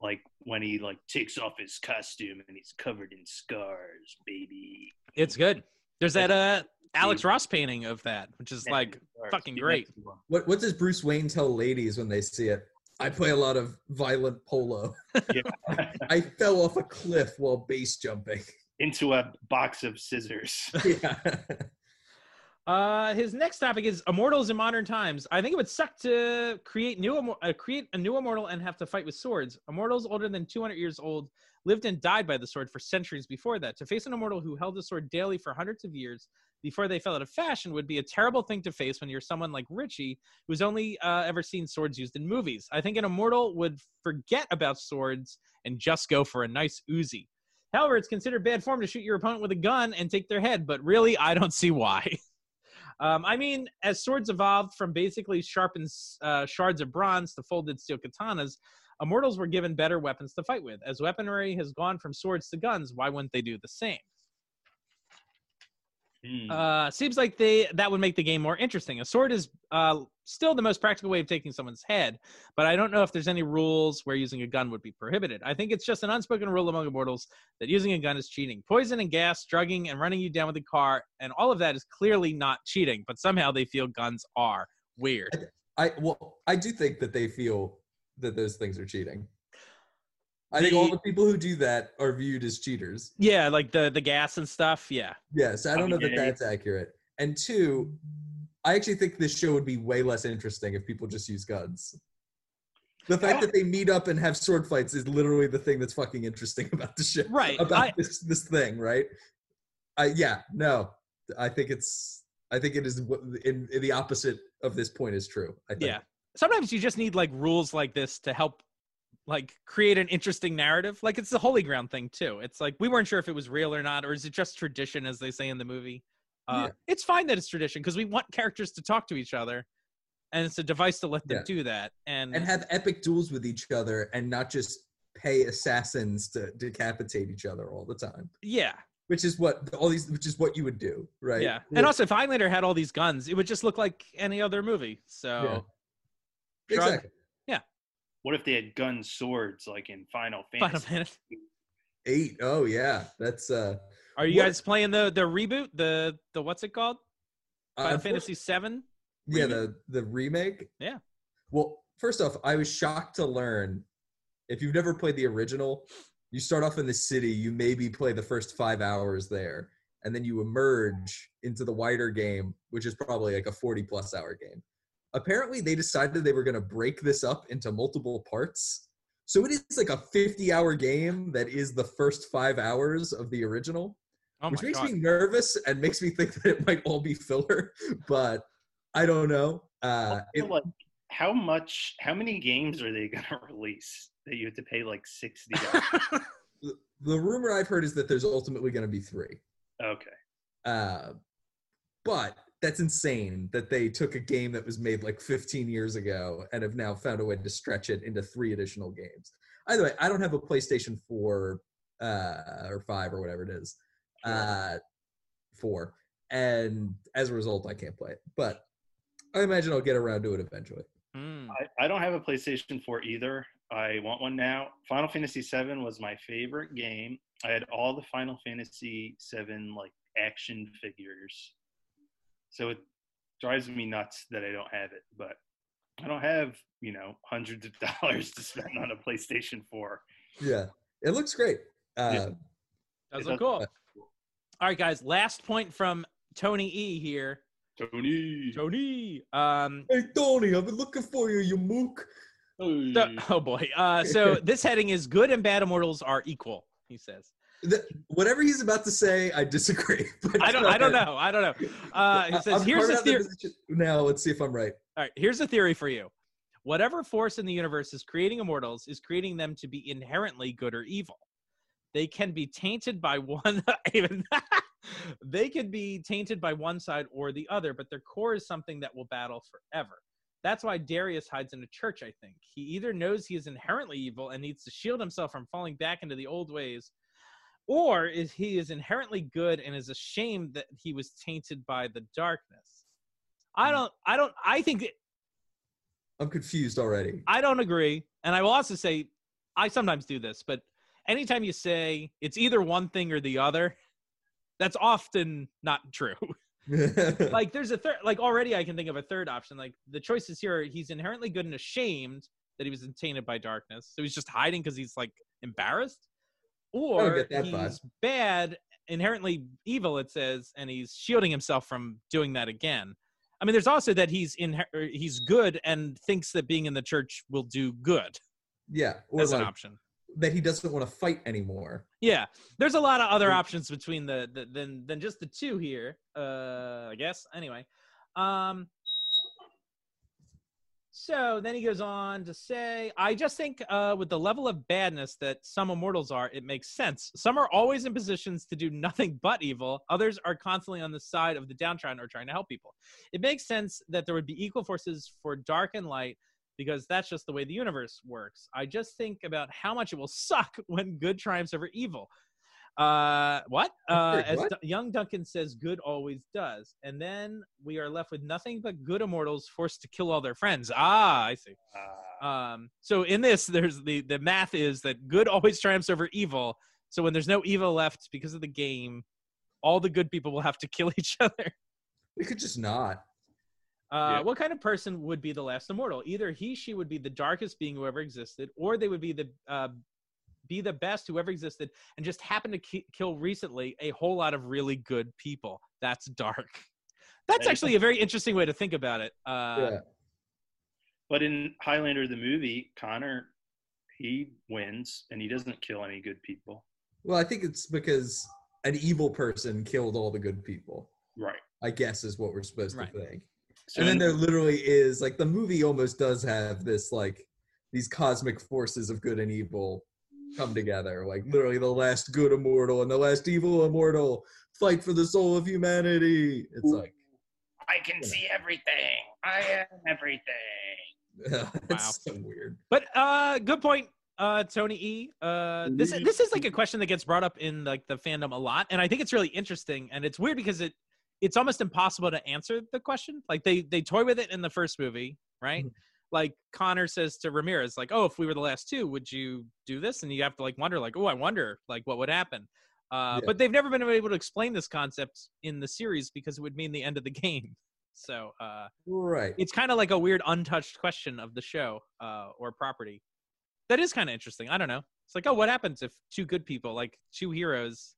like when he like takes off his costume and he's covered in scars, baby. It's good. There's that uh Alex Ross painting of that, which is like fucking great. that to him. What what does Bruce Wayne tell ladies when they see it? I play a lot of violent polo. Yeah. I fell off a cliff while base jumping. Into a box of scissors. yeah. Uh, his next topic is immortals in modern times. I think it would suck to create new uh, create a new immortal and have to fight with swords. Immortals older than 200 years old lived and died by the sword for centuries before that. To face an immortal who held the sword daily for hundreds of years before they fell out of fashion would be a terrible thing to face when you're someone like Richie, who's only uh, ever seen swords used in movies. I think an immortal would forget about swords and just go for a nice Uzi. However, it's considered bad form to shoot your opponent with a gun and take their head, but really, I don't see why. Um, I mean, as swords evolved from basically sharpened uh, shards of bronze to folded steel katanas, immortals were given better weapons to fight with. As weaponry has gone from swords to guns, why wouldn't they do the same? Hmm. Uh, seems like they that would make the game more interesting. A sword is uh, still the most practical way of taking someone's head, but I don't know if there's any rules where using a gun would be prohibited. I think it's just an unspoken rule among immortals that using a gun is cheating. Poison and gas, drugging, and running you down with a car, and all of that is clearly not cheating, but somehow they feel guns are. Weird. I well, I do think that they feel that those things are cheating. I think all The- the people who do that are viewed as cheaters. Yeah, like the the gas and stuff. Yeah. Yes, I don't know that that's accurate. And two, I actually think this show would be way less interesting if people just use guns. The fact that they meet up and have sword fights is literally the thing that's fucking interesting about the show. Right. About I, this this thing, right? I yeah, no. I think it's I think it is in, in the opposite of this point is true. I think. yeah. Sometimes you just need like rules like this to help like create an interesting narrative. Like it's the holy ground thing too. It's like we weren't sure if it was real or not, or is it just tradition, as they say in the movie. Uh, Yeah. It's fine that it's tradition because we want characters to talk to each other, and it's a device to let them Yeah. do that. And, and have epic duels with each other and not just pay assassins to decapitate each other all the time, Yeah, which is what all these, which is what you would do, right? yeah. And also, if Highlander had all these guns, it would just look like any other movie. So, Yeah. exactly. What if they had gun swords like in Final Final Fantasy? Fantasy. Eight. Oh yeah, that's uh. Are you What- guys playing the the reboot? The the what's it called? Final unfortunately- Fantasy Seven. Yeah, the the remake. Yeah. Well, first off, I was shocked to learn if you've never played the original, you start off in the city, you maybe play the first five hours there, and then you emerge into the wider game, which is probably like a 40 plus hour game. Apparently, they decided they were going to break this up into multiple parts. So it is like a 50 hour game that is the first five hours of the original Oh which makes god! me nervous and makes me think that it might all be filler, but I don't know. Uh, it, Also, like, how much? How many games are they gonna release that you have to pay like sixty? dollars? the rumor I've heard is that there's ultimately going to be three, okay, uh, but that's insane that they took a game that was made like 15 years ago and have now found a way to stretch it into three additional games. Either way, I don't have a PlayStation 4 uh, or 5 or whatever it is, uh, 4, and as a result, I can't play it. But I imagine I'll get around to it eventually. Hmm. I, I don't have a PlayStation 4 either. I want one now. Final Fantasy VII was my favorite game. I had all the Final Fantasy VII like action figures, so it drives me nuts that I don't have it. But I don't have you know hundreds of dollars to spend on a PlayStation 4. Yeah, it looks great. Uh, Yeah. That's It so cool. All right, guys. Last point from Tony E here. Tony. Tony. Um. Hey Tony, I've been looking for you, you mook. so- oh boy. Uh. So this heading is good and bad immortals are equal. He says. The, whatever he's about to say, I disagree. But I don't. I don't know. I don't know. Uh. He says I'm here's a out the theory. Now let's see if I'm right. All right, here's a theory for you. Whatever force in the universe is creating immortals is creating them to be inherently good or evil. They can be tainted by one even they can be tainted by one side or the other, but their core is something that will battle forever. That's why Darius hides in a church, I think. He either knows he is inherently evil and needs to shield himself from falling back into the old ways, or is he is inherently good and is ashamed that he was tainted by the darkness. I hmm. don't I don't I think I'm confused already. I don't agree. And I will also say, I sometimes do this, but anytime you say it's either one thing or the other, that's often not true. like there's a third, like already I can think of a third option. Like the choices here are he's inherently good and ashamed that he was tainted by darkness. So he's just hiding because he's like embarrassed. Or he's vibe. bad, inherently evil, it says, and he's shielding himself from doing that again. I mean, there's also that he's in he's good and thinks that being in the church will do good. yeah, or As an option. that he doesn't want to fight anymore. Yeah, there's a lot of other options between the, the than than just the two here. Uh, I guess. Anyway, um, so then he goes on to say, I just think uh, with the level of badness that some immortals are, it makes sense. Some are always in positions to do nothing but evil. Others are constantly on the side of the downtrodden or trying to help people. It makes sense that there would be equal forces for dark and light because that's just the way the universe works. I just think about how much it will suck when good triumphs over evil. Uh, what? Uh, as what? D- young Duncan says, good always does. And then we are left with nothing but good immortals forced to kill all their friends. Ah, I see. Uh, Um, so in this, there's the the math is that good always triumphs over evil. So when there's no evil left because of the game, all the good people will have to kill each other. We could just not. Uh, Yeah. What kind of person would be the last immortal? Either he, she would be the darkest being who ever existed, or they would be the uh, be the best who ever existed, and just happened to ki- kill recently a whole lot of really good people. That's dark. That's actually a very interesting way to think about it. Uh, yeah. but in Highlander the movie, Connor he wins and he doesn't kill any good people. Well, I think it's because an evil person killed all the good people. Right. I guess is what we're supposed Right. to think. So and then in- there literally is like the movie almost does have this like these cosmic forces of good and evil come together. Like literally the last good immortal and the last evil immortal fight for the soul of humanity. It's like I can see everything. I am everything. it's so weird. But uh, good point. uh, Tony E. Uh, this this is like a question that gets brought up in like the fandom a lot, and I think it's really interesting. And it's weird because it it's almost impossible to answer the question. Like they they toy with it in the first movie, right? Mhm. Like Connor says to Ramirez, like, "Oh, if we were the last two, would you do this?" And you have to like wonder, like, "Oh, I wonder, like, what would happen." Uh, Yeah. But they've never been able to explain this concept in the series because it would mean the end of the game. So uh, Right. it's kind of like a weird untouched question of the show uh, or property. That is kind of interesting. I don't know. It's like, oh, what happens if two good people, like two heroes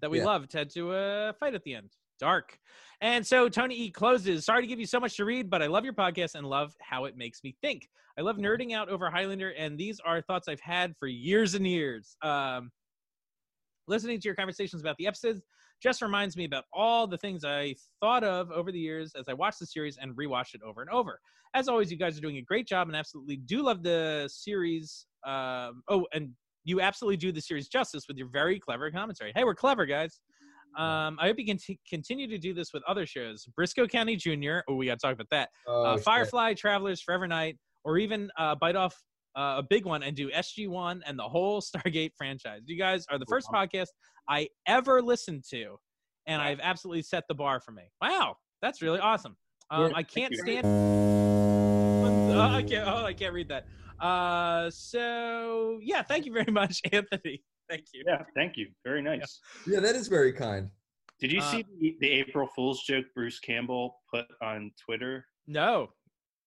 that we Yeah. loved, had to uh, fight at the end? Dark. And so Tony E closes. Sorry to give you so much to read, but I love your podcast and love how it makes me think. I love nerding out over Highlander, and these are thoughts I've had for years and years. Um, listening to your conversations about the episodes just reminds me about all the things I thought of over the years as I watched the series and rewatched it over and over. As always, you guys are doing a great job and absolutely do love the series. Um, oh, and you absolutely do the series justice with your very clever commentary. Hey, we're clever, guys. Um, I hope you can t- continue to do this with other shows. Brisco County Jr. Oh, we got to talk about that. Oh, uh. Firefly, Travelers, Forever Knight, or even uh, bite off uh, a big one and do SG1 and the whole Stargate franchise. You guys are the first podcast I ever listened to, and I've absolutely set the bar for me. Wow, that's really awesome. Um, Yeah, I can't stand. Oh, I can't. Oh, I can't read that. Uh, so yeah, thank you very much, Anthony. Thank you. Yeah, thank you. Very nice. Yeah, that is very kind. Did you Uh, see the, the April Fool's joke Bruce Campbell put on Twitter? No,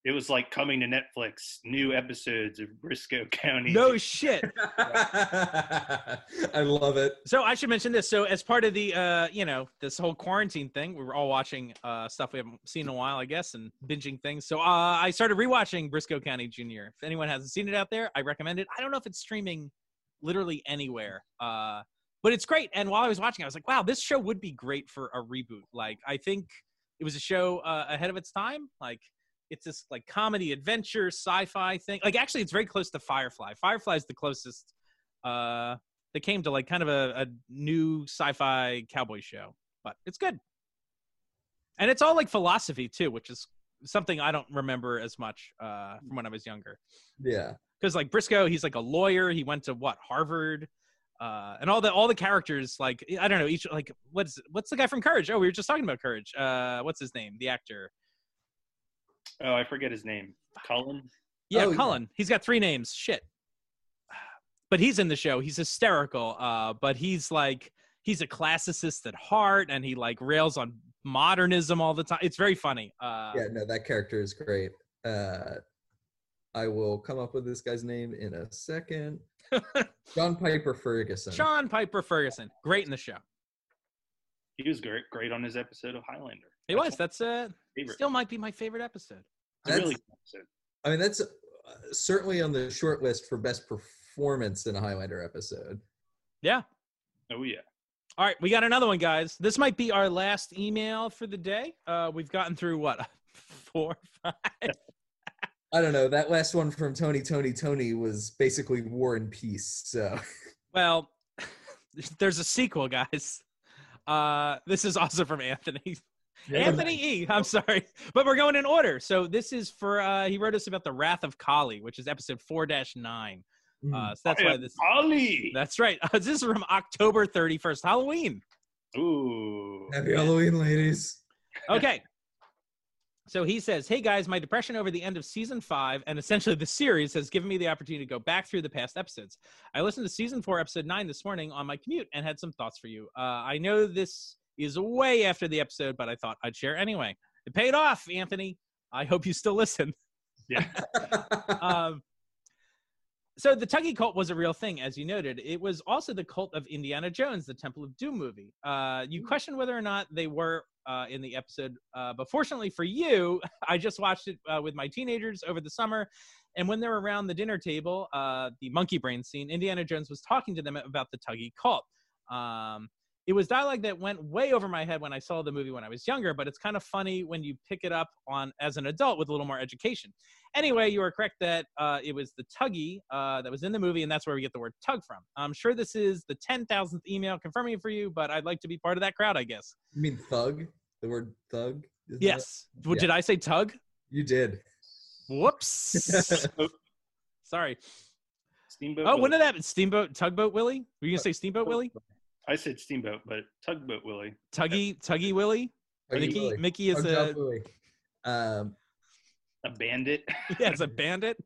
It was like coming to Netflix, new episodes of Brisco County. no shit. I love it. So I should mention this. So as part of the uh, you know, this whole quarantine thing, we were all watching uh stuff we haven't seen in a while, I guess, and binging things. So uh I started rewatching Brisco County Jr. If anyone hasn't seen it out there, I recommend it. I don't know if it's streaming literally anywhere. Uh but it's great. And while I was watching, I was like, wow, this show would be great for a reboot. Like I think it was a show uh, ahead of its time. Like it's this like comedy adventure sci-fi thing. Like actually it's very close to Firefly. Firefly is the closest uh that came to like kind of a, a new sci-fi cowboy show, but it's good. And it's all like philosophy too, which is something I don't remember as much uh, from when I was younger. Yeah. Because like Brisco, he's like a lawyer. He went to what Harvard, uh, and all the all the characters like I don't know each like what's what's the guy from Courage? Oh, we were just talking about Courage. Uh, what's his name? The actor. Oh, I forget his name. Cullen. Yeah, Oh, yeah. Cullen. He's got three names. Shit. But he's in the show. He's hysterical. Uh, but he's like he's a classicist at heart, and he like rails on modernism all the time. It's very funny. Uh, Yeah, no, that character is great. Uh, I will come up with this guy's name in a second. John Pyper Ferguson. Sean Pyper Ferguson, great in the show. He was great, great on his episode of Highlander. He was. That's uh, my favorite. still might be my favorite episode. It's a really good episode. I mean, that's uh, certainly on the short list for best performance in a Highlander episode. Yeah. Oh yeah. All right, we got another one, guys. This might be our last email for the day. Uh, we've gotten through what four, five. I don't know. That last one from Tony, Tony, Tony was basically War and Peace. So Well, there's a sequel, guys. Uh, this is also from Anthony. Anthony E. I'm sorry, but we're going in order. So this is for uh, he wrote us about the Wrath of Kali, which is episode four dash nine. Mm. Uh, so that's I why am this. Ollie. That's right. Uh, this is from October 31st, Halloween. Ooh. Happy Halloween, ladies. Okay. So he says, Hey guys, my depression over the end of season five and essentially the series has given me the opportunity to go back through the past episodes. I listened to season four, episode nine this morning on my commute and had some thoughts for you. Uh, I know this is way after the episode, but I thought I'd share anyway. It paid off, Anthony. I hope you still listen. Yeah. um, so the Tuggy cult was a real thing, as you noted. It was also the cult of Indiana Jones, the Temple of Doom movie. Uh, you questioned whether or not they were uh, in the episode, uh, but fortunately for you, I just watched it uh, with my teenagers over the summer. And when they're around the dinner table, uh, the monkey brain scene, Indiana Jones was talking to them about the Tuggy cult. Um, it was dialogue that went way over my head when I saw the movie when I was younger, but it's kind of funny when you pick it up on as an adult with a little more education. Anyway, you are correct that uh, it was the Tuggy uh, that was in the movie, and that's where we get the word tug from. I'm sure this is the 10,000th email confirming for you, but I'd like to be part of that crowd, I guess. You mean thug? The word thug? Isn't Yes. that- Well, Did I say tug? You did. Whoops. Sorry. Steamboat. Oh, Willie. when did that happen? Steamboat, tugboat Willie? Were you gonna say Steamboat Willie? I said Steamboat, but Tugboat Willie. Tuggy, Tuggy Willie? Tuggy Mickey, Willie. Mickey is Tug a Um, A bandit. yeah, it's a bandit.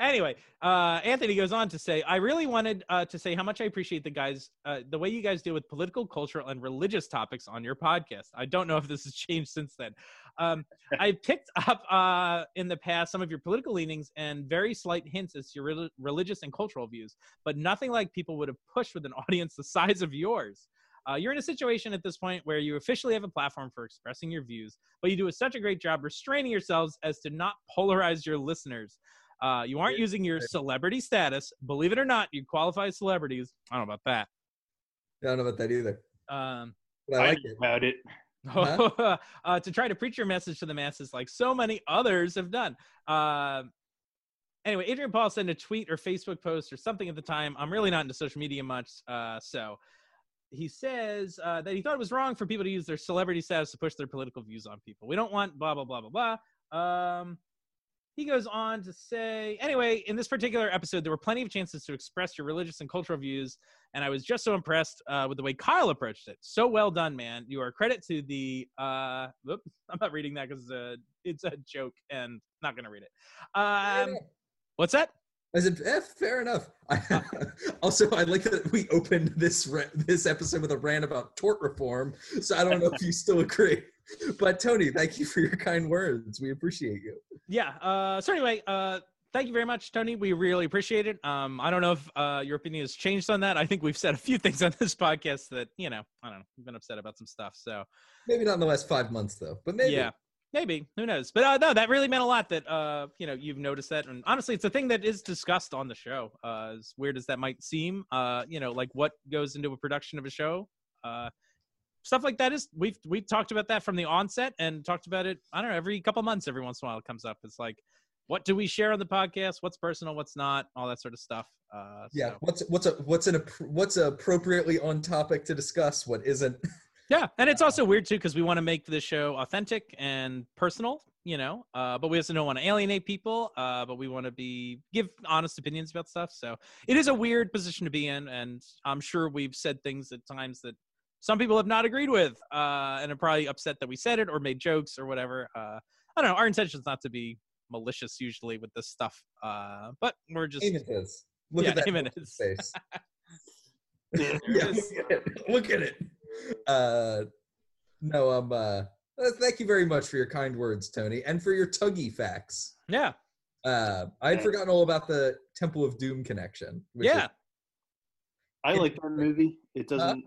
Anyway, uh, Anthony goes on to say, I really wanted uh, to say how much I appreciate the guys, uh, the way you guys deal with political, cultural, and religious topics on your podcast. I don't know if this has changed since then. Um, I picked up uh, in the past some of your political leanings and very slight hints as to your rel- religious and cultural views, but nothing like people would have pushed with an audience the size of yours. Uh, you're in a situation at this point where you officially have a platform for expressing your views, but you do such a great job restraining yourselves as to not polarize your listeners. Uh, you aren't using your celebrity status. Believe it or not, you qualify as celebrities. I don't know about that. I don't know about that either. Um, But I I like know it. about it. Huh? uh, to try to preach your message to the masses like so many others have done. Uh, anyway, Adrian Paul sent a tweet or Facebook post or something at the time. I'm really not into social media much, uh, so he says uh, that he thought it was wrong for people to use their celebrity status to push their political views on people. We don't want blah blah blah blah blah. Um, he goes on to say, anyway, in this particular episode, there were plenty of chances to express your religious and cultural views, and I was just so impressed uh, with the way Kyle approached it. So well done, man. You are a credit to the. Uh, I'm not reading that because it's a, it's a joke, and not gonna read it. Um, what's that? I said, eh, fair enough. I, also, I like that we opened this re- this episode with a rant about tort reform. So I don't know if you still agree, but Tony, thank you for your kind words. We appreciate you. Yeah. Uh, so anyway, uh, thank you very much, Tony. We really appreciate it. Um, I don't know if uh, your opinion has changed on that. I think we've said a few things on this podcast that you know, I don't know, we've been upset about some stuff. So Maybe not in the last five months though, but maybe. yeah, maybe who knows? But uh, no, that really meant a lot. That uh, you know, you've noticed that, and honestly, it's a thing that is discussed on the show. Uh, as weird as that might seem, uh, you know, like what goes into a production of a show. Uh, stuff like that is we've we've talked about that from the onset and talked about it i don't know every couple months every once in a while it comes up it's like what do we share on the podcast what's personal what's not all that sort of stuff uh Yeah. so- What's what's a what's an what's appropriately on topic to discuss? What isn't? yeah and it's also weird too because we want to make the show authentic and personal you know uh but we also don't want to alienate people uh but we want to be give honest opinions about stuff so it is a weird position to be in and i'm sure we've said things at times that some people have not agreed with uh and are probably upset that we said it or made jokes or whatever uh i don't know our intention is not to be malicious usually with this stuff uh but we're just Aim it is. Look Yeah, at that aim look it on his is. face. Yeah, yeah, look at it. Look at it. Uh, no, I'm. uh, thank you very much for your kind words, Tony, and for your tuggy facts. yeah Uh, I had forgotten all about the Temple of Doom connection. which is- yeah I like that movie. It doesn't.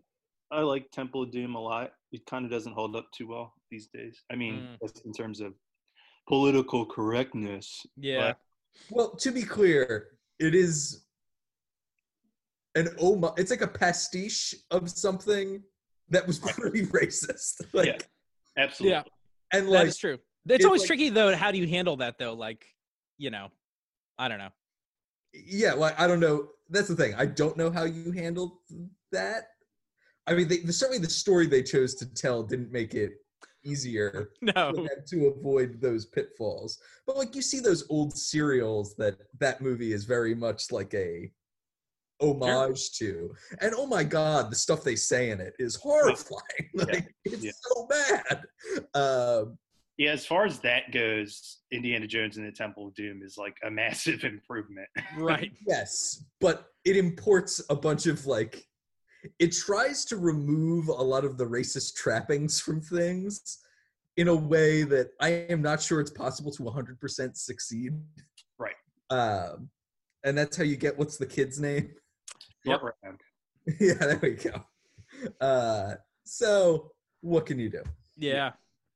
I like Temple of Doom a lot. It kind of doesn't hold up too well these days. I mean, Mm. just in terms of political correctness. yeah well, to be clear, it is an oh it's like a pastiche of something that was pretty racist. Like, Yeah. Absolutely. Yeah. and like, is true. It's, it's always like- tricky though. How do you handle that though? Like, you know, I don't know. yeah, like I don't know. That's the thing. I don't know how you handle that. I mean, they, certainly the story they chose to tell didn't make it easier No. to avoid those pitfalls. But like you see those old serials that that movie is very much like a homage to, and oh my god, the stuff they say in it is horrifying. Like it's Yeah. so bad. Um, Yeah, as far as that goes, Indiana Jones and the Temple of Doom is like a massive improvement. Right. Yes, but it imports a bunch of like it tries to remove a lot of the racist trappings from things in a way that I am not sure it's possible to 100% succeed. Right. Um and that's how you get what's the kid's name? Yep. Yeah, there we go. Uh so what can you do? Yeah.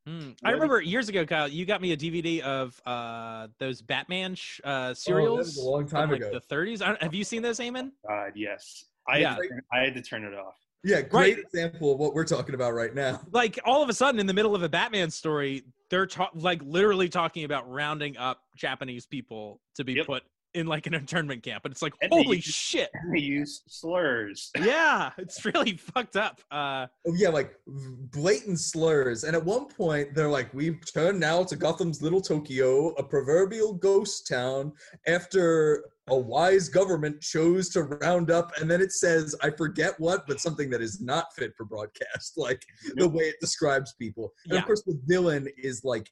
Hmm. I remember years ago, Kyle, you got me a DVD of uh, those Batman sh- uh, Oh, serials. that was a long time from, like, ago. The 30s. I don't, have you seen those, Eamon? God, yes. I, Yeah. had to, turn- I had to turn it off. Yeah, great Right. example of what we're talking about right now. Like all of a sudden, in the middle of a Batman story, they're ta- like literally talking about rounding up Japanese people to be Yep. put in like an internment camp, but it's like And they holy use- shit. And they use slurs. Yeah, it's really fucked up. Uh, Oh yeah, like blatant slurs. And at one point, they're like, "We've turned now to Gotham's little Tokyo, a proverbial ghost town." After a wise government chose to round up, and then it says, "I forget what," but something that is not fit for broadcast, like the way it describes people. And Yeah. of course, the villain is like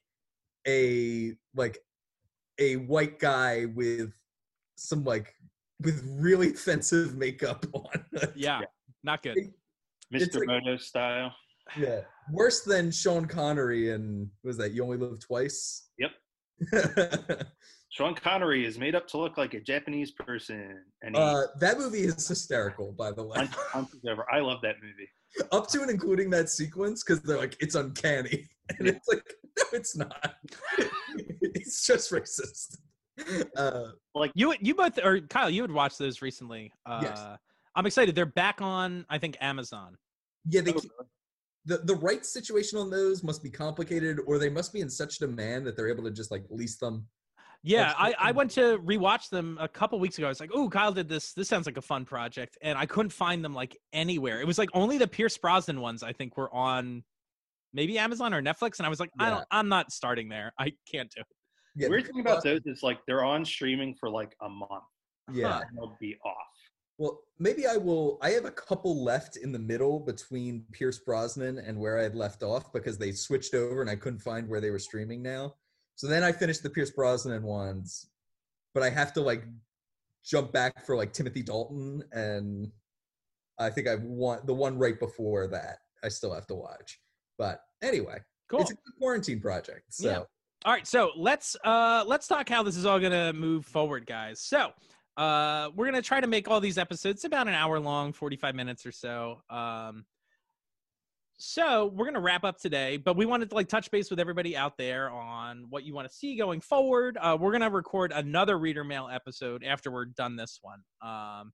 a like a white guy with some like with really offensive makeup on. yeah, Yeah. not good. It's Mr. like- Moto style. Yeah, worse than Sean Connery and was that You Only Live Twice? Yep. Sean Connery is made up to look like a Japanese person, and he Uh, that movie is hysterical, by the way, punch- punches over. I love that movie. up to and including that sequence because they're like it's uncanny, and Yeah. it's like no, it's not. it's just racist. Uh, You you both or Kyle, you had watched those recently. Uh, Yes. I'm excited. They're back on, I think, Amazon. yeah, they Oh, keep, the the rights situation on those must be complicated, or they must be in such demand that they're able to just like lease them. Yeah, I, I went to rewatch them a couple weeks ago. I was like, "Oh, Kyle did this. This sounds like a fun project," and I couldn't find them like anywhere. It was like only the Pierce Brosnan ones I think were on maybe Amazon or Netflix, and I was like, "I don't. I'm not starting there. I can't do it." Yeah, The weird thing about those is like they're on streaming for like a month, yeah. and they'll be off. Well, maybe I will. I have a couple left in the middle between Pierce Brosnan and where I had left off because they switched over and I couldn't find where they were streaming now. So then I finished the Pierce Brosnan ones, but I have to like jump back for like Timothy Dalton and I think I want the one right before that. I still have to watch. But anyway, Cool. it's a good quarantine project. So Yeah. All right, so let's uh let's talk how this is all gonna move forward, guys. So uh we're gonna try to make all these episodes about an hour long, 45 minutes or so. Um so we're gonna wrap up today, but we wanted to like touch base with everybody out there on what you want to see going forward. Uh we're gonna record another reader mail episode after we're done this one. Um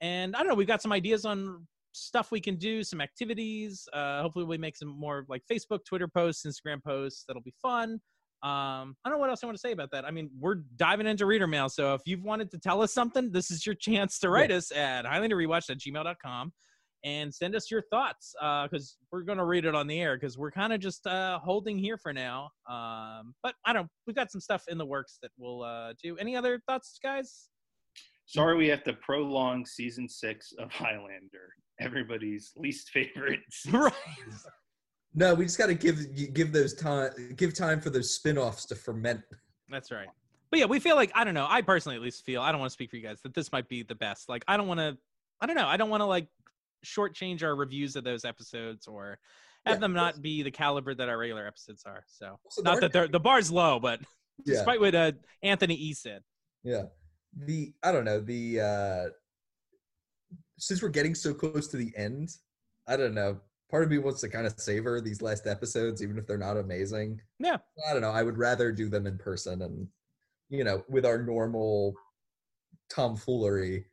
and I don't know, we've got some ideas on stuff we can do, some activities. Uh, hopefully, we make some more like Facebook, Twitter posts, Instagram posts. That'll be fun. Um, I don't know what else I want to say about that. I mean, we're diving into reader mail. So if you've wanted to tell us something, this is your chance to write us at highlanderrewatched at gmail.com and send us your thoughts because we're going to read it on the air because we're kind of just uh, holding here for now. Um, but I don't, we've got some stuff in the works that we'll uh, do. Any other thoughts, guys? Sorry, we have to prolong season six of Highlander, everybody's least favorite. right. No, we just got to give give those time give time for those spin-offs to ferment. That's right. But yeah, we feel like I don't know. I personally at least feel I don't want to speak for you guys that this might be the best. Like I don't want to. I don't know. I don't want to like shortchange our reviews of those episodes or have Yeah, them not be the caliber that our regular episodes are. So Also, not that they're, the bar's low, but Yeah. despite what uh, Anthony E said. Yeah. The I don't know, the uh since we're getting so close to the end, I don't know. Part of me wants to kind of savor these last episodes, even if they're not amazing. Yeah. I don't know. I would rather do them in person and you know, with our normal tomfoolery.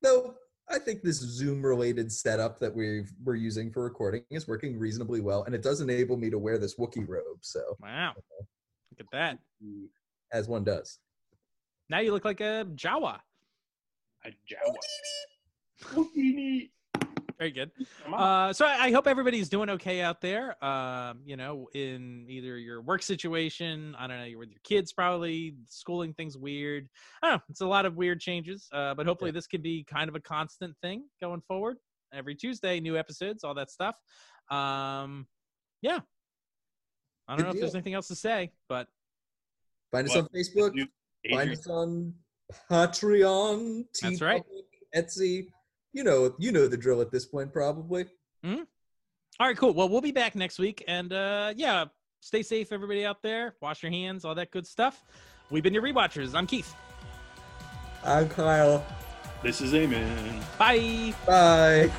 Though I think this Zoom related setup that we've we're using for recording is working reasonably well, and it does enable me to wear this Wookiee robe, so Wow, look at that. as one does. Now you look like a Jawa. A Jawa. Houdini. Very good. Uh, so I, I hope everybody's doing okay out there. Um, you know, in either your work situation, I don't know, you're with your kids, probably schooling things weird. I don't know. It's a lot of weird changes, uh, but hopefully this can be kind of a constant thing going forward. Every Tuesday, new episodes, all that stuff. Um, yeah. I don't Good know if there's anything else to say, but Find us What? on Facebook. Find us on Patreon, That's right. Etsy. You know, you know the drill at this point, probably. Hmm. all right, cool. Well, we'll be back next week. And uh, yeah, stay safe, everybody out there. Wash your hands, all that good stuff. We've been your rewatchers. I'm Keith. I'm Kyle. This is Eamon. Bye. Bye.